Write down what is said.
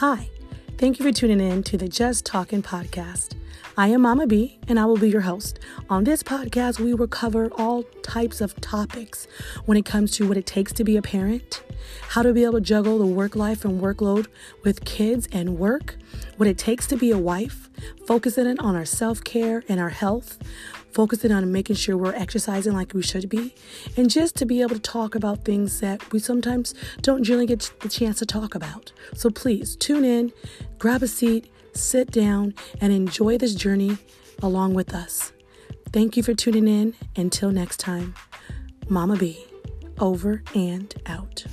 Hi, thank you for tuning in to the Just Talking podcast. I am Mama B, and I will be your host. On this podcast, we will cover all types of topics when it comes to what it takes to be a parent, how to be able to juggle the work life and workload with kids and work, what it takes to be a wife, focusing on our self care and our health, focusing on making sure we're exercising like we should be, and just to be able to talk about things that we sometimes don't generally get the chance to talk about. So please tune in, grab a seat, sit down, and enjoy this journey along with us. Thank you for tuning in. Until next time, Mama B, over and out.